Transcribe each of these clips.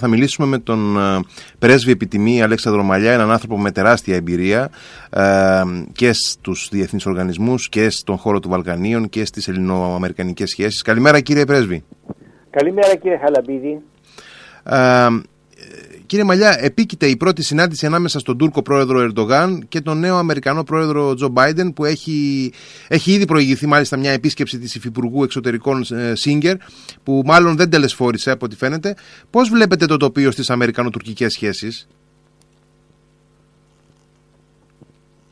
Θα μιλήσουμε με τον ε, πρέσβη επιτιμή Αλέξανδρο Μαλιά, έναν άνθρωπο με τεράστια εμπειρία ε, και στους διεθνείς οργανισμούς και στον χώρο του Βαλκανίων και στις ελληνοαμερικανικές σχέσεις. Καλημέρα κύριε πρέσβη. Καλημέρα κύριε Χαλαμπίδη. Ε, Κύριε Μαλιά, επίκειται η πρώτη συνάντηση ανάμεσα στον Τούρκο πρόεδρο Ερντογάν και τον νέο Αμερικανό πρόεδρο Τζο Μπάιντεν, που έχει, έχει ήδη προηγηθεί μάλιστα μια επίσκεψη της Υφυπουργού Εξωτερικών Σίγκερ, που μάλλον δεν τελεσφόρησε από ό,τι φαίνεται. Πώς βλέπετε το τοπίο στις Αμερικανο-τουρκικές σχέσεις,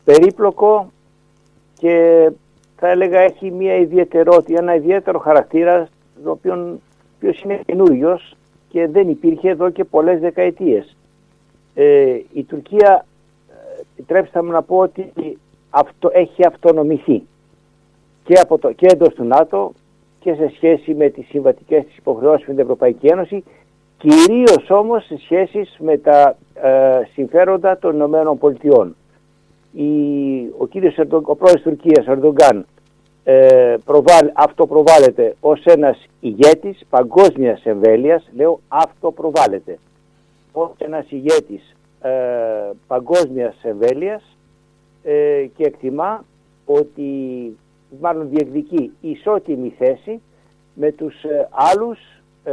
Περίπλοκο και θα έλεγα έχει μια ιδιαιτερότητα, ένα ιδιαίτερο χαρακτήρα, ο οποίος είναι καινούριος και δεν υπήρχε εδώ και πολλές δεκαετίες. Ε, η Τουρκία, ε, επιτρέψτε μου να πω ότι αυτό, έχει αυτονομηθεί και, από το, και εντός του ΝΑΤΟ και σε σχέση με τις συμβατικές της υποχρεώσεις με την Ευρωπαϊκή Ένωση, κυρίως όμως σε σχέση με τα ε, συμφέροντα των Ηνωμένων Πολιτειών. Η, ο κύριος ο πρόεδρος της Τουρκίας, ο Ερντογκάν, ε, προβάλλ, αυτοπροβάλλεται ως ένας ηγέτης παγκόσμιας εμβέλειας, λέω αυτοπροβάλλεται, ως ένας ηγέτης ε, παγκόσμιας εμβέλειας ε, και εκτιμά ότι μάλλον διεκδικεί ισότιμη θέση με τους ε, άλλους ε,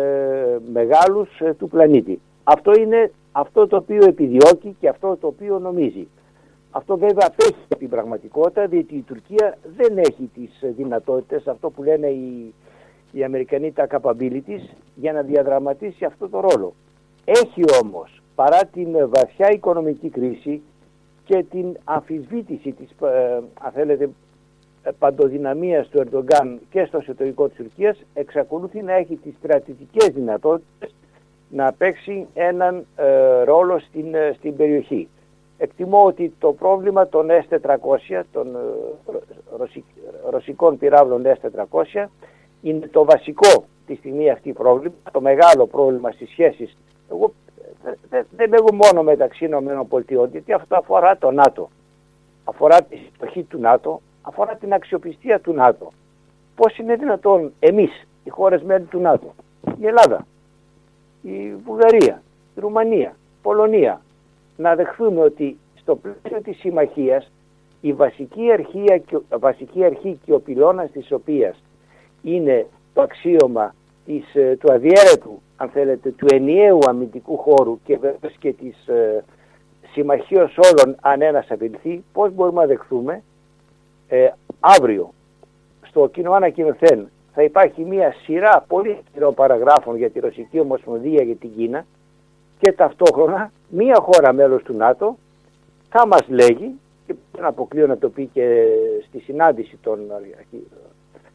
μεγάλους του πλανήτη. Αυτό είναι αυτό το οποίο επιδιώκει και αυτό το οποίο νομίζει. Αυτό βέβαια απέχει από την πραγματικότητα, διότι η Τουρκία δεν έχει τις δυνατότητες, αυτό που λένε οι, οι Αμερικανοί τα capabilities, για να διαδραματίσει αυτό το ρόλο. Έχει όμως, παρά την βαθιά οικονομική κρίση και την αμφισβήτηση της, ε, αν θέλετε, παντοδυναμίας του Ερντογκάν και στο εσωτερικό της Τουρκίας, εξακολουθεί να έχει τις στρατηγικές δυνατότητες να παίξει έναν ε, ρόλο στην, ε, στην περιοχή. Εκτιμώ ότι το πρόβλημα των S400, των ε, ρωσικών πυράβλων S400, είναι το βασικό τη στιγμή αυτή πρόβλημα, το μεγάλο πρόβλημα στις σχέσεις. Εγώ δεν λέγω μόνο μεταξύ ΗΠΑ, γιατί αυτό αφορά το ΝΑΤΟ. Αφορά τη συμμετοχή του ΝΑΤΟ, αφορά την αξιοπιστία του ΝΑΤΟ. Πώς είναι δυνατόν εμείς, οι χώρες μέλη του ΝΑΤΟ, η Ελλάδα, η Βουλγαρία, η Ρουμανία, η Πολωνία, να δεχθούμε ότι στο πλαίσιο της συμμαχίας η βασική αρχή, βασική αρχή και ο πυλώνας της οποίας είναι το αξίωμα της, ε, του αδιέρετου, αν θέλετε, του ενιαίου αμυντικού χώρου και βέβαια και της ε, συμμαχίας όλων αν ένας απειληθεί, πώς μπορούμε να δεχθούμε ε, αύριο στο κοινό ανακοινωθέν θα υπάρχει μια σειρά πολύ παραγράφων για τη Ρωσική Ομοσπονδία για την Κίνα και ταυτόχρονα μία χώρα μέλος του ΝΑΤΟ θα μας λέγει και δεν αποκλείω να το πει και στη συνάντηση των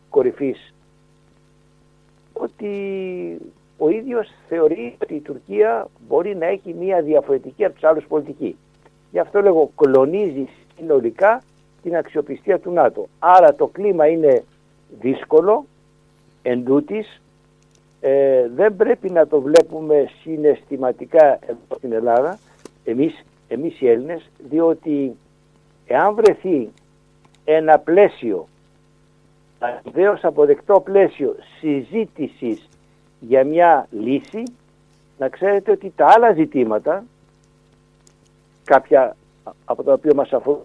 κορυφής ότι ο ίδιος θεωρεί ότι η Τουρκία μπορεί να έχει μία διαφορετική από τους άλλους πολιτική. Γι' αυτό λέγω κολονίζει συνολικά την αξιοπιστία του ΝΑΤΟ. Άρα το κλίμα είναι δύσκολο, εντούτοις, ε, δεν πρέπει να το βλέπουμε συναισθηματικά εδώ στην Ελλάδα, εμείς, εμείς οι Έλληνες, διότι εάν βρεθεί ένα πλαίσιο, ιδέως αποδεκτό πλαίσιο συζήτησης για μια λύση, να ξέρετε ότι τα άλλα ζητήματα, κάποια από τα οποία μας αφορούν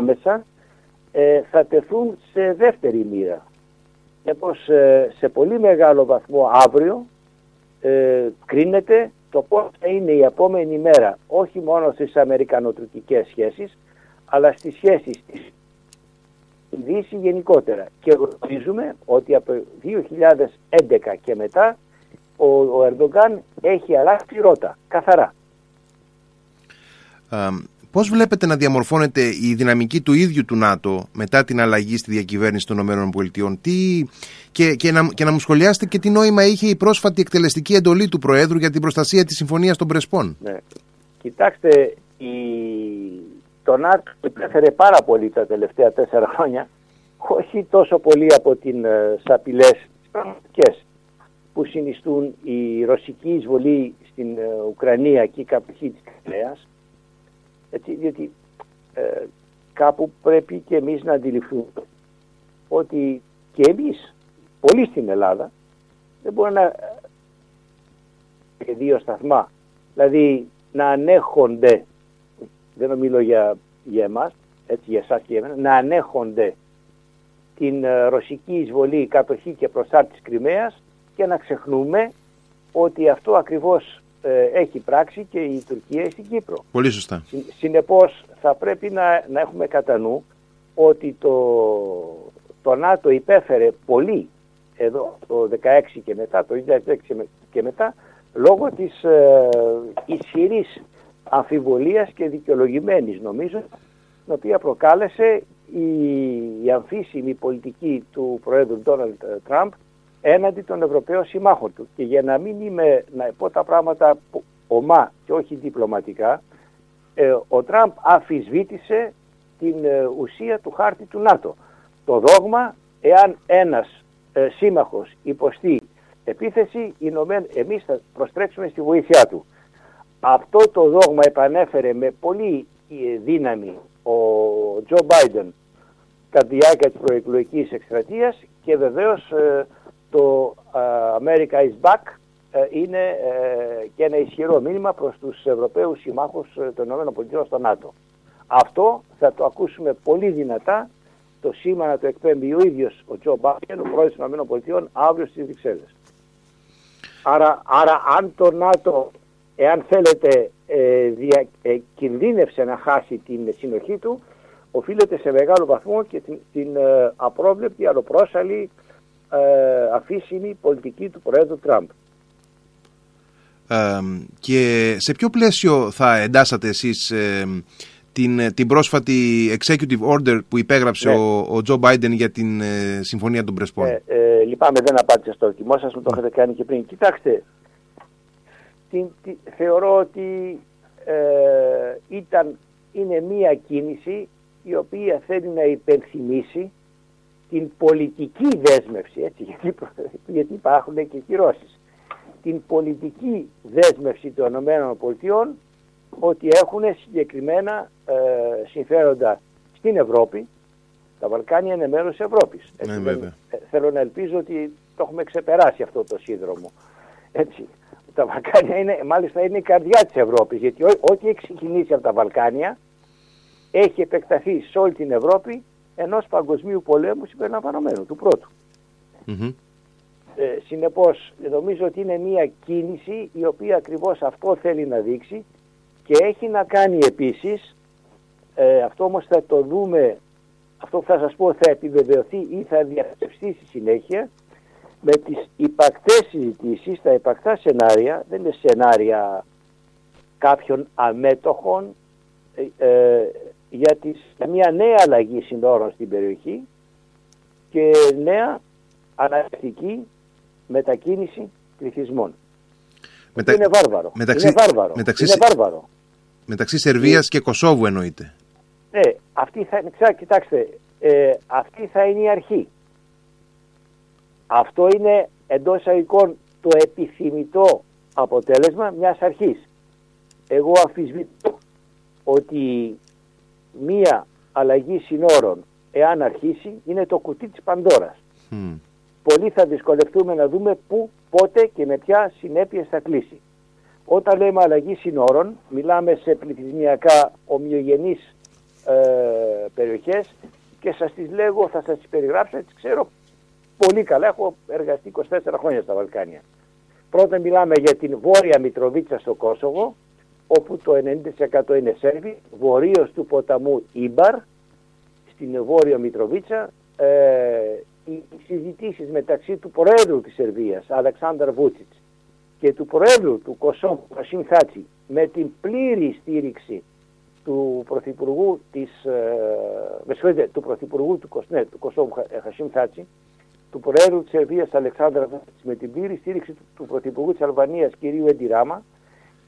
άμεσα, ε, θα τεθούν σε δεύτερη μοίρα. Επομένως σε πολύ μεγάλο βαθμό αύριο ε, κρίνεται το πώς θα είναι η επόμενη μέρα όχι μόνο στις αμερικανοτουρκικές σχέσεις αλλά στις σχέσεις της Δύση γενικότερα. Και γνωρίζουμε ότι από 2011 και μετά ο, ο Ερντογκάν έχει αλλάξει ρότα, καθαρά. Πώς βλέπετε να διαμορφώνεται η δυναμική του ίδιου του ΝΑΤΟ μετά την αλλαγή στη διακυβέρνηση των ΗΠΑ τι... και, και, να, και να μου σχολιάσετε και τι νόημα είχε η πρόσφατη εκτελεστική εντολή του Προέδρου για την προστασία της Συμφωνίας των Πρεσπών. Ναι. Κοιτάξτε, η... το ΝΑΤΟ υπέφερε πάρα πολύ τα τελευταία τέσσερα χρόνια όχι τόσο πολύ από την ε, απειλές πραγματικές που συνιστούν η ρωσική εισβολή στην ε, Ουκρανία και η καπηχή της Κρυμαίας έτσι, διότι ε, κάπου πρέπει και εμείς να αντιληφθούμε ότι και εμείς, πολλοί στην Ελλάδα, δεν μπορούμε να και δύο σταθμά. Δηλαδή να ανέχονται, δεν μιλώ για, για εμάς, έτσι για εσάς και για εμένα, να ανέχονται την ε, ρωσική εισβολή, κατοχή και προσάρτηση Κρυμαίας και να ξεχνούμε ότι αυτό ακριβώς ε, έχει πράξει και η Τουρκία στην Κύπρο. Πολύ σωστά. Συνεπώς θα πρέπει να, να έχουμε κατά νου ότι το, το ΝΑΤΟ υπέφερε πολύ εδώ το 2016 και μετά, το 2016 και μετά, λόγω της ε, ισχυρής αμφιβολίας και δικαιολογημένης νομίζω, την οποία προκάλεσε η, η αμφίσιμη πολιτική του Προέδρου Ντόναλτ Τραμπ έναντι των Ευρωπαίων συμμάχων του. Και για να μην είμαι, να πω τα πράγματα ομά και όχι διπλωματικά, ε, ο Τραμπ αφισβήτησε την ε, ουσία του χάρτη του ΝΑΤΟ. Το δόγμα, εάν ένας ε, σύμμαχος υποστεί επίθεση, εμείς θα προστρέξουμε στη βοήθειά του. Αυτό το δόγμα επανέφερε με πολύ ε, δύναμη ο Τζο Μπάιντεν κατά τη διάρκεια της προεκλογικής εκστρατείας και βεβαίως ε, το America is back είναι και ένα ισχυρό μήνυμα προς τους Ευρωπαίους συμμάχους των ΗΠΑ στο ΝΑΤΟ. Αυτό θα το ακούσουμε πολύ δυνατά το σήμα το εκπέμπει ο ίδιος ο Τζο Μπάιντεν, ο πρόεδρος των ΗΠΑ, αύριο στις Βρυξέλλες. Άρα, άρα αν το ΝΑΤΟ, εάν θέλετε, ε, δια, ε, κινδύνευσε να χάσει την συνοχή του, οφείλεται σε μεγάλο βαθμό και την, την ε, απρόβλεπτη, αλλοπρόσαλη, ε, αφήσιμη πολιτική του Πρόεδρου Τραμπ. και σε ποιο πλαίσιο θα εντάσσατε εσείς την, ε, την πρόσφατη executive order που υπέγραψε ναι. ο, ο Τζο Μπάιντεν για την ε, Συμφωνία των Πρεσπών; Ε, ε, λυπάμαι, δεν απάντησα στο ορκιμό σας, μου το έχετε κάνει και πριν. Κοιτάξτε, την, θεωρώ ότι ε, ήταν, είναι μία κίνηση η οποία θέλει να υπενθυμίσει την πολιτική δέσμευση, έτσι, γιατί, γιατί υπάρχουν και κυρώσεις, την πολιτική δέσμευση των ΗΠΑ ότι έχουν συγκεκριμένα ε, συμφέροντα στην Ευρώπη. Τα Βαλκάνια είναι μέρος της Ευρώπης. Ναι, ε, θέλω να ελπίζω ότι το έχουμε ξεπεράσει αυτό το σύνδρομο. Έτσι. Τα Βαλκάνια είναι, μάλιστα είναι η καρδιά της Ευρώπης, γιατί ό,τι έχει ξεκινήσει από τα Βαλκάνια έχει επεκταθεί σε όλη την Ευρώπη ενός παγκοσμίου πολέμου συμπεριλαμβανομένου, του πρώτου. Mm-hmm. Ε, συνεπώς νομίζω ότι είναι μια κίνηση η οποία ακριβώς αυτό θέλει να δείξει και έχει να κάνει επίσης, ε, αυτό όμως θα το δούμε, αυτό που θα σας πω θα επιβεβαιωθεί ή θα διαπιστευτεί στη συνέχεια, με τις υπακτές συζητήσεις, τα υπακτά σενάρια, δεν είναι σενάρια κάποιων αμέτωχων, ε, ε για, τις, μια νέα αλλαγή συνόρων στην περιοχή και νέα αναλυτική μετακίνηση πληθυσμών. Μετα... Είναι βάρβαρο. Μεταξύ... Είναι βάρβαρο. Μεταξύ... Είναι βάρβαρο. Μεταξύ Σερβίας και Κωσόβου εννοείται. Ναι, αυτή θα είναι, κοιτάξτε, ε, αυτή θα είναι η αρχή. Αυτό είναι εντός εισαγωγικών το επιθυμητό αποτέλεσμα μιας αρχής. Εγώ αφισβητώ ότι μία αλλαγή συνόρων εάν αρχίσει είναι το κουτί της Παντόρας. Mm. Πολλοί θα δυσκολευτούμε να δούμε πού, πότε και με ποια συνέπειες θα κλείσει. Όταν λέμε αλλαγή συνόρων, μιλάμε σε πληθυσμιακά ομοιογενείς ε, περιοχές και σας τις λέγω, θα σας τις περιγράψω, τις ξέρω πολύ καλά, έχω εργαστεί 24 χρόνια στα Βαλκάνια. Πρώτα μιλάμε για την Βόρεια Μητροβίτσα στο Κόσοβο, όπου το 90% είναι Σέρβοι, βορείως του ποταμού Ήμπαρ, στην Βόρεια Μητροβίτσα, ε, οι συζητήσεις μεταξύ του Προέδρου της Σερβίας, Αλεξάνδρ Βούτσιτς, και του Προέδρου του Κωσόβου, Χασίμ Θάτσι, με την πλήρη στήριξη του Πρωθυπουργού της, ε, του Πρωθυπουργού του, ναι, του Κωσόβου Χασίμ Θάτσι, του Προέδρου της Σερβίας Αλεξάνδρα Βούτσιτς, με την πλήρη στήριξη του, του Πρωθυπουργού της Αλβανίας κ. Εντιράμα,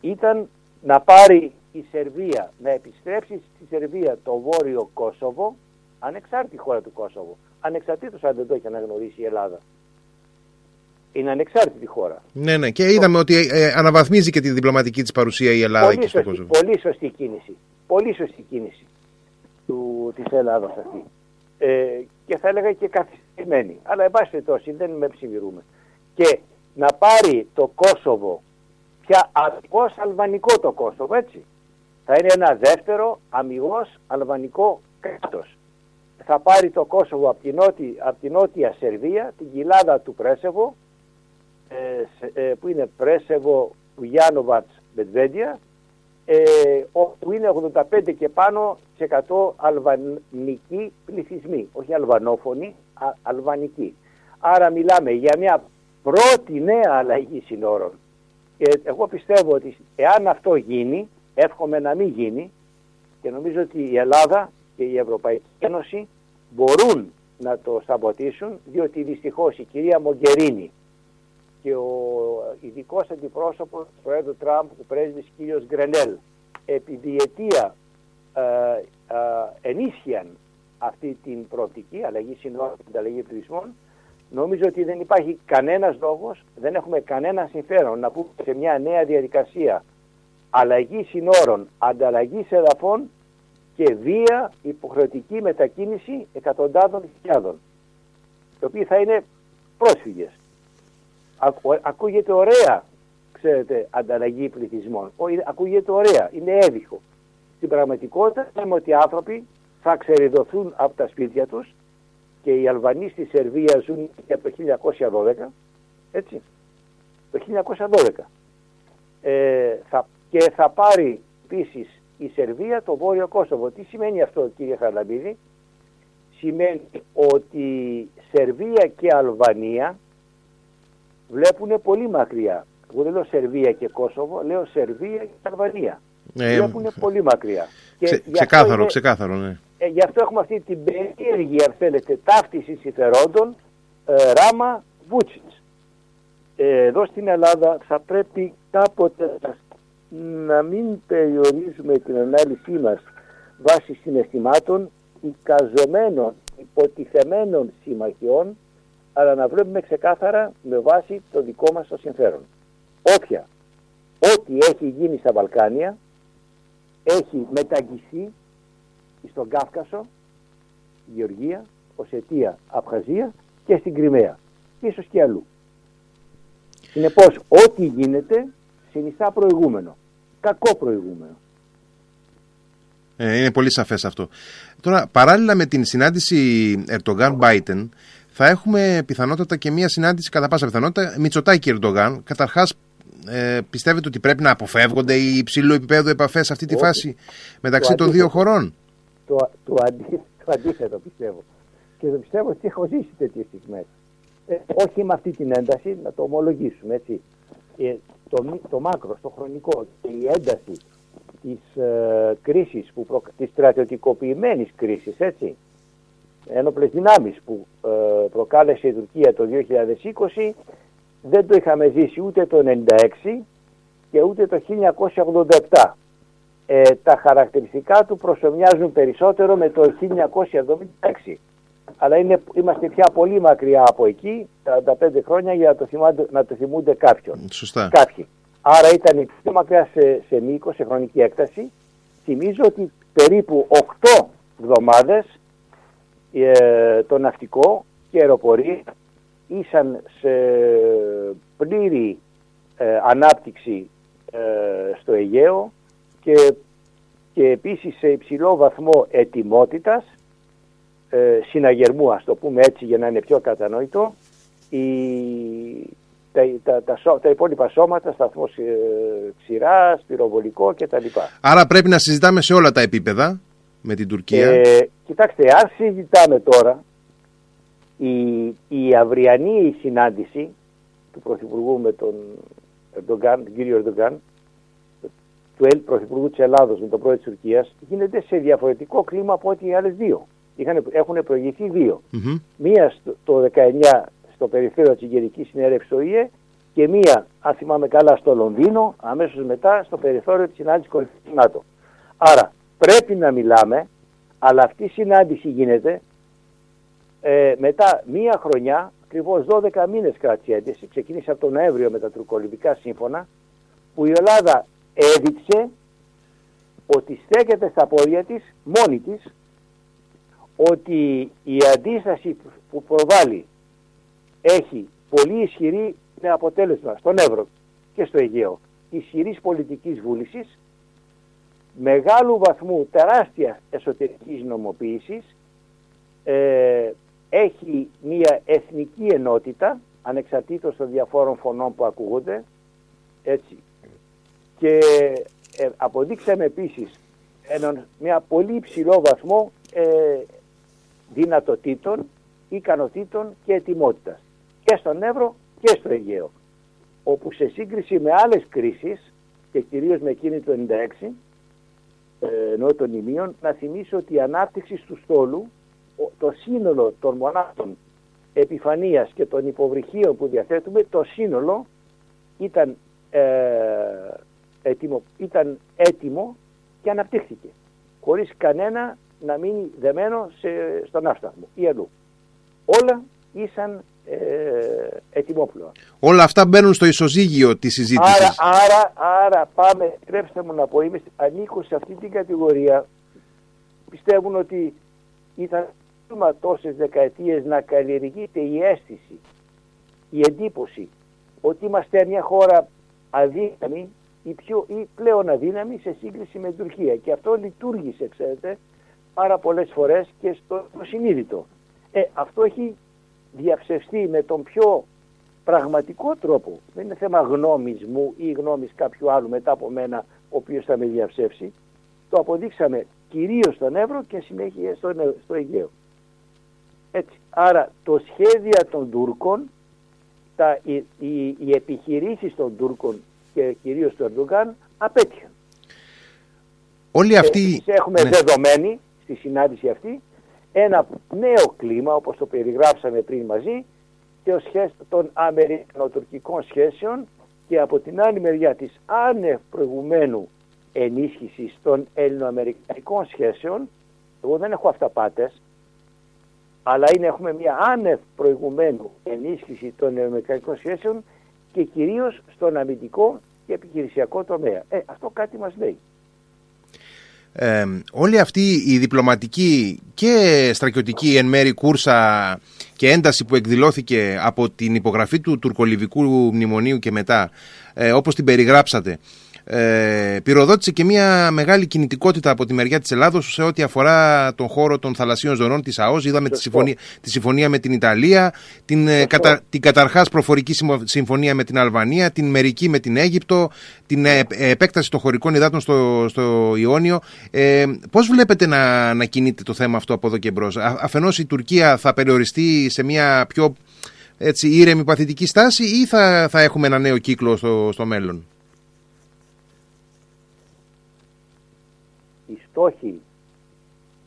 ήταν να πάρει η Σερβία, να επιστρέψει στη Σερβία το βόρειο Κόσοβο, ανεξάρτητη χώρα του Κόσοβο, ανεξαρτήτως αν δεν το έχει αναγνωρίσει η Ελλάδα είναι ανεξάρτητη χώρα. Ναι, ναι. Και είδαμε ότι ε, ε, αναβαθμίζει και τη διπλωματική της παρουσία η Ελλάδα πολύ εκεί στο Κόσοβο. Πολύ σωστή κίνηση. Πολύ σωστή κίνηση του, της Ελλάδας αυτή. Ε, και θα έλεγα και καθυστερημένη. Αλλά εν πάση περιπτώσει δεν με ψηφιρούμε. Και να πάρει το Κόσοβο πια αμυγός αλβανικό το Κόσοβο, έτσι. Θα είναι ένα δεύτερο αμυγός αλβανικό κράτος. Θα πάρει το Κόσοβο από την, νότια, την νότια Σερβία, την κοιλάδα του Πρέσεβο, ε, ε, που είναι Πρέσεβο, Γιάννοβατς, Μετβέντια, ε, όπου είναι 85 και πάνω σε 100 αλβανικοί πληθυσμοί, όχι αλβανόφωνοι, α, αλβανικοί. Άρα μιλάμε για μια πρώτη νέα αλλαγή συνόρων. Και εγώ πιστεύω ότι εάν αυτό γίνει, εύχομαι να μην γίνει, και νομίζω ότι η Ελλάδα και η Ευρωπαϊκή Ένωση μπορούν να το σαμποτίσουν, διότι δυστυχώς η κυρία Μογκερίνη και ο ειδικός αντιπρόσωπος του Πρόεδρου Τραμπ, ο πρέσβης κ. Γκρενέλ, επί διετία ε, ε, ενίσχυαν αυτή την προοπτική, αλλαγή συνόρων και ανταλλαγή πληθυσμών, νομίζω ότι δεν υπάρχει κανένας λόγος, δεν έχουμε κανένα συμφέρον να πούμε σε μια νέα διαδικασία αλλαγής συνόρων, ανταλλαγής εδαφών και βία υποχρεωτική μετακίνηση εκατοντάδων χιλιάδων, οι οποίοι θα είναι πρόσφυγες. Ακούγεται ωραία, ξέρετε, ανταλλαγή πληθυσμών. Ακούγεται ωραία, είναι έβυχο. Στην πραγματικότητα λέμε ότι οι άνθρωποι θα ξεριδωθούν από τα σπίτια τους και οι Αλβανοί στη Σερβία ζουν από το 1912, έτσι, το 1912. Ε, θα, και θα πάρει επίσης η Σερβία το Βόρειο Κόσοβο. Τι σημαίνει αυτό κύριε Χαρλαμπίδη. Σημαίνει ότι Σερβία και Αλβανία βλέπουν πολύ μακριά. Εγώ δεν λέω Σερβία και Κόσοβο, λέω Σερβία και Αλβανία. Ε, βλέπουν πολύ μακριά. Και ξεκάθαρο, είναι, ξεκάθαρο, ναι. Ε, γι' αυτό έχουμε αυτή την περίεργη, αν θέλετε, ταύτιση συμφερόντων ε, Ράμα Βούτσιτς. Ε, εδώ στην Ελλάδα θα πρέπει κάποτε να μην περιορίζουμε την ανάλυση μας βάσει συναισθημάτων εικαζομένων, υποτιθεμένων συμμαχιών αλλά να βλέπουμε ξεκάθαρα με βάση το δικό μας το συμφέρον. Όποια, ό,τι έχει γίνει στα Βαλκάνια έχει μεταγγιστεί στον Κάφκασο, Γεωργία, Οσετία, Απχαζία και στην Κρυμαία. Και ίσως και αλλού. Συνεπώς, ό,τι γίνεται συνιστά προηγούμενο. Κακό προηγούμενο. Ε, είναι πολύ σαφές αυτό. Τώρα, παράλληλα με την συνάντηση Ερτογκάν-Μπάιτεν, θα έχουμε πιθανότατα και μία συνάντηση κατά πάσα πιθανότητα Μητσοτάκη Ερντογάν. Καταρχάς, ε, πιστεύετε ότι πρέπει να αποφεύγονται οι υψηλού επίπεδου επαφές σε αυτή τη φάση μεταξύ των δύο χωρών; Το, το, αντί, το αντίθετο πιστεύω. Και το πιστεύω ότι έχω ζήσει τέτοιες στιγμές. Ε, όχι με αυτή την ένταση, να το ομολογήσουμε έτσι. Ε, το, το μάκρο, το χρονικό και η ένταση της ε, κρίσης, που προ, της στρατιωτικοποιημένης κρίσης, έτσι, ένοπλες δυνάμεις που ε, προκάλεσε η Τουρκία το 2020 δεν το είχαμε ζήσει ούτε το 1996 και ούτε το 1987. Ε, τα χαρακτηριστικά του προσωμιάζουν περισσότερο με το 1976. Αλλά είναι, είμαστε πια πολύ μακριά από εκεί, τα 45 χρόνια, για να το, θυμάται, να το θυμούνται κάποιον. Σωστά. Κάποιοι. Άρα ήταν πιο μακριά σε, σε μήκο, σε χρονική έκταση. Θυμίζω ότι περίπου 8 εβδομάδες ε, το ναυτικό και αεροπορία ήσαν σε πλήρη ε, ανάπτυξη ε, στο Αιγαίο και, και επίσης σε υψηλό βαθμό ετοιμότητας ε, συναγερμού, ας το πούμε έτσι για να είναι πιο κατανόητο, η, τα, τα, τα, τα, υπόλοιπα σώματα, σταθμός ξηρά, πυροβολικό κτλ. Άρα πρέπει να συζητάμε σε όλα τα επίπεδα με την Τουρκία. Ε, κοιτάξτε, αν συζητάμε τώρα η, η αυριανή συνάντηση του Πρωθυπουργού με τον, Ερντογκάν, τον κύριο Ερντογκάν, του Πρωθυπουργού της Ελλάδος με τον πρόεδρο της Τουρκίας, γίνεται σε διαφορετικό κλίμα από ό,τι οι άλλες δύο. Είχαν, έχουν προηγηθεί Μία στο, το 19 στο περιφέρειο της Ιγερικής Συνέρευσης στο ΙΕ και μία, αν θυμάμαι καλά, στο Λονδίνο, αμέσως μετά στο περιθώριο της συνάντησης κορυφής ΝΑΤΟ. Άρα, πρέπει να μιλάμε, αλλά αυτή η συνάντηση γίνεται ε, μετά μία χρονιά, ακριβώς 12 μήνες κράτησε η ξεκίνησε από τον Νοέμβριο με τα τουρκολιβικά σύμφωνα, που η Ελλάδα έδειξε ότι στέκεται στα πόδια της, μόνη της, ότι η αντίσταση που προβάλλει έχει πολύ ισχυρή με αποτέλεσμα στον Εύρο και στο Αιγαίο ισχυρής πολιτικής βούλησης, μεγάλου βαθμού τεράστιας εσωτερικής νομοποίησης, ε, έχει μια εθνική ενότητα ανεξαρτήτως των διαφόρων φωνών που ακούγονται έτσι και ε, αποδείξαμε επίσης έναν, μια πολύ υψηλό βαθμό ε, δυνατοτήτων, ικανοτήτων και ετοιμότητας. Και στον Εύρο και στο Αιγαίο όπου σε σύγκριση με άλλες κρίσεις και κυρίως με εκείνη του 96 ε, ενώ των ημείων να θυμίσω ότι η ανάπτυξη του στόλου το σύνολο των μονάδων επιφανείας και των υποβρυχίων που διαθέτουμε, το σύνολο ήταν, ε, έτοιμο, ήταν έτοιμο και αναπτύχθηκε. Χωρίς κανένα να μείνει δεμένο σε, στον άφταγμο ή αλλού. Όλα ήσαν ε, ετοιμόπλοα. Όλα αυτά μπαίνουν στο ισοζύγιο της συζήτησης. Άρα, άρα, άρα πάμε, επιτρέψτε μου να πω, είμαι, ανήκω σε αυτή την κατηγορία. Πιστεύουν ότι ήταν τόσε τόσες δεκαετίες να καλλιεργείται η αίσθηση, η εντύπωση ότι είμαστε μια χώρα αδύναμη ή, πιο, ή πλέον αδύναμη σε σύγκριση με την Τουρκία. Και αυτό λειτουργήσε, ξέρετε, πάρα πολλές φορές και στο συνείδητο. Ε, αυτό έχει διαψευστεί με τον πιο πραγματικό τρόπο. Δεν είναι θέμα γνώμης μου ή γνώμης κάποιου άλλου μετά από μένα ο οποίος θα με διαψεύσει. Το αποδείξαμε κυρίως στον Εύρο και συνέχεια στο, στο Αιγαίο. Έτσι. Άρα το σχέδιο των Τούρκων, τα, οι, οι, οι επιχειρήσεις των Τούρκων και κυρίως του Ερντογκάν απέτυχαν. Όλοι αυτοί... έχουμε ναι. δεδομένη στη συνάντηση αυτή ένα νέο κλίμα όπως το περιγράψαμε πριν μαζί και των Αμερικανοτουρκικών σχέσεων και από την άλλη μεριά της άνευ προηγουμένου ενίσχυσης των ελληνοαμερικανικών σχέσεων εγώ δεν έχω αυταπάτες αλλά είναι, έχουμε μια άνευ προηγουμένου ενίσχυση των ελληνοαμερικανικών σχέσεων και κυρίως στον αμυντικό και επιχειρησιακό τομέα. Ε, αυτό κάτι μας λέει. Ε, όλη αυτή η διπλωματική και στρατιωτική εν μέρη κούρσα και ένταση που εκδηλώθηκε από την υπογραφή του τουρκολιβικού μνημονίου και μετά, ε, όπως την περιγράψατε, ε, πυροδότησε και μια μεγάλη κινητικότητα από τη μεριά της Ελλάδος σε ό,τι αφορά τον χώρο των θαλασσίων ζωνών της ΑΟΣ. Είδαμε τη συμφωνία, τη συμφωνία με την Ιταλία, την, ε, κατα, την καταρχάς προφορική συμφωνία με την Αλβανία, την μερική με την Αίγυπτο, την ε, επέκταση των χωρικών υδάτων στο, στο Ιόνιο. Ε, πώς βλέπετε να, να κινείται το θέμα αυτό από εδώ και μπρος; Αφενός η Τουρκία θα περιοριστεί σε μια πιο έτσι, ήρεμη παθητική στάση ή θα, θα έχουμε ένα νέο κύκλο στο, στο μέλλον; Οι στόχοι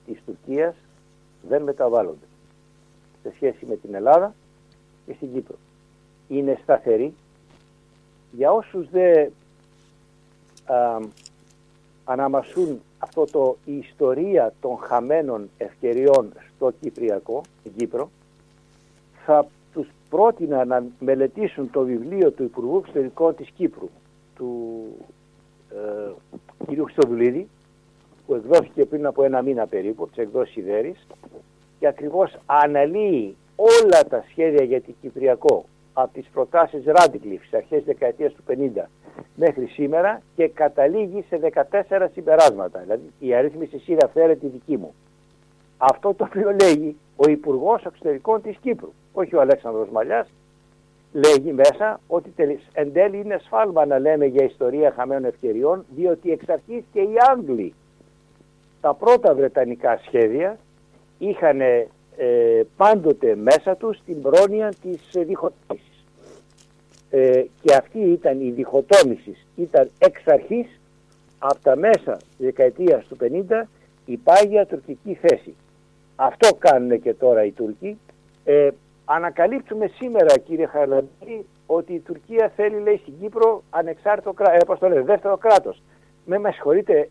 της Τουρκίας δεν μεταβάλλονται σε σχέση με την Ελλάδα και στην Κύπρο. Είναι σταθερή. Για όσους δεν αναμασούν αυτό το η ιστορία των χαμένων ευκαιριών στο Κυπριακό, στην Κύπρο, θα τους πρότεινα να μελετήσουν το βιβλίο του Υπουργού Εξωτερικών της Κύπρου, του ε, κ. Χρυστοδουλίδη, που εκδόθηκε πριν από ένα μήνα περίπου από τις εκδόσεις Ιδέρης και ακριβώς αναλύει όλα τα σχέδια για την Κυπριακό από τις προτάσεις Ράντικλιφ στις αρχές δεκαετίας του 50 μέχρι σήμερα και καταλήγει σε 14 συμπεράσματα. Δηλαδή η αρρύθμιση σειρά φέρεται δική μου. Αυτό το οποίο λέγει ο Υπουργός Εξωτερικών της Κύπρου, όχι ο Αλέξανδρος Μαλιάς, λέγει μέσα ότι εν τέλει είναι σφάλμα να λέμε για ιστορία χαμένων ευκαιριών, διότι εξ αρχής και οι Άγγλοι τα πρώτα βρετανικά σχέδια είχαν ε, πάντοτε μέσα τους την πρόνοια της διχοτόμησης. Ε, και αυτή ήταν η διχοτόμησης. Ήταν εξ αρχής από τα μέσα της δεκαετίας του 50 η πάγια τουρκική θέση. Αυτό κάνουν και τώρα οι Τούρκοι. Ε, ανακαλύπτουμε σήμερα κύριε Χαρλαντή ότι η Τουρκία θέλει λέει στην Κύπρο ανεξάρτητο κράτος, ε, δεύτερο κράτος. Με με συγχωρείτε,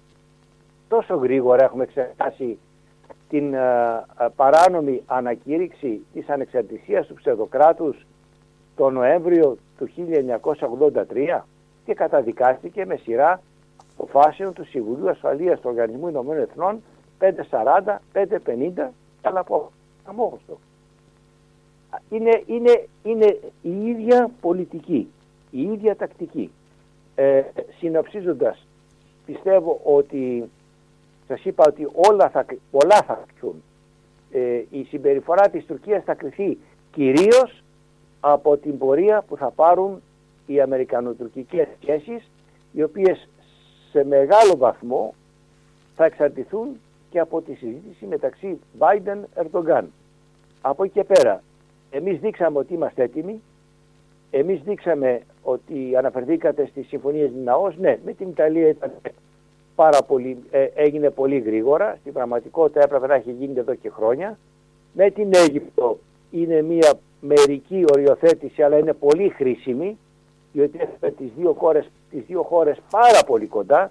τόσο γρήγορα έχουμε εξετάσει την ε, ε, παράνομη ανακήρυξη της ανεξαρτησίας του ψευδοκράτους το Νοέμβριο του 1983 και καταδικάστηκε με σειρά αποφάσεων του Συμβουλίου Ασφαλείας του Οργανισμού Ηνωμένων Εθνών 540, 550 αλλά από αμόχωστο. Είναι, είναι, είναι η ίδια πολιτική, η ίδια τακτική. Ε, συνοψίζοντας, πιστεύω ότι σας είπα ότι όλα θα, πολλά θα κρυθούν. Ε, η συμπεριφορά της Τουρκίας θα κρυθεί κυρίως από την πορεία που θα πάρουν οι Αμερικανοτουρκικές σχέσεις οι οποίες σε μεγάλο βαθμό θα εξαρτηθούν και από τη συζήτηση μεταξύ Biden-Ερντογκάν. Από εκεί και πέρα, εμείς δείξαμε ότι είμαστε έτοιμοι, εμείς δείξαμε ότι αναφερθήκατε στις συμφωνίες Ναός, ναι, με την Ιταλία ήταν πάρα πολύ, ε, έγινε πολύ γρήγορα, στην πραγματικότητα έπρεπε να έχει γίνει εδώ και χρόνια. Με την Αίγυπτο είναι μια μερική οριοθέτηση, αλλά είναι πολύ χρήσιμη, διότι έφερε τις δύο χώρες, τις δύο χώρες πάρα πολύ κοντά,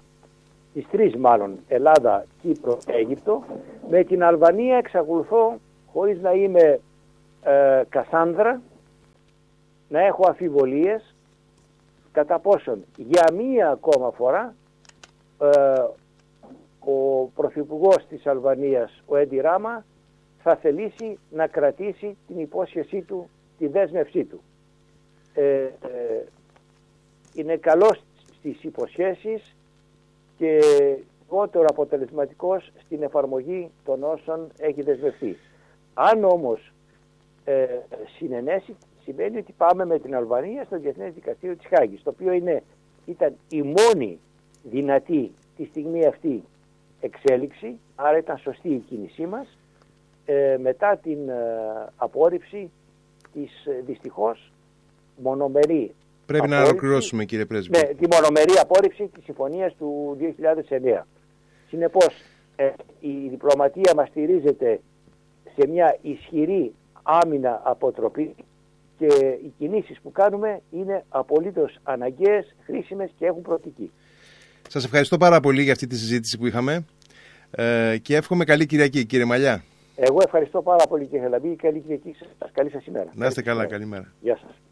τις τρεις μάλλον, Ελλάδα, Κύπρο, Αίγυπτο. Με την Αλβανία εξακολουθώ, χωρίς να είμαι ε, Κασάνδρα, να έχω αφιβολίες κατά πόσον για μία ακόμα φορά ε, ο Πρωθυπουργός της Αλβανίας, ο Έντι Ράμα, θα θελήσει να κρατήσει την υπόσχεσή του, τη δέσμευσή του. Ε, ε, είναι καλός στις υποσχέσεις και λιγότερο αποτελεσματικός στην εφαρμογή των όσων έχει δεσμευτεί. Αν όμως ε, συνενέσει, σημαίνει ότι πάμε με την Αλβανία στο Διεθνές Δικαστήριο της Χάγης, το οποίο είναι, ήταν η μόνη δυνατή τη στιγμή αυτή εξέλιξη, άρα ήταν σωστή η κίνησή μας, ε, μετά την ε, απόρριψη της ε, δυστυχώς μονομερή Πρέπει να ολοκληρώσουμε κύριε Πρέσβη. Ναι, τη μονομερή απόρριψη της συμφωνίας του 2009. Συνεπώς, ε, η διπλωματία μας στηρίζεται σε μια ισχυρή άμυνα αποτροπή και οι κινήσεις που κάνουμε είναι απολύτως αναγκαίες, χρήσιμες και έχουν προοπτική. Σας ευχαριστώ πάρα πολύ για αυτή τη συζήτηση που είχαμε ε, και εύχομαι καλή Κυριακή κύριε Μαλιά. Εγώ ευχαριστώ πάρα πολύ κύριε Λαμπή. Καλή Κυριακή σας. Καλή σας ημέρα. Να είστε καλά. Καλημέρα. Γεια σας.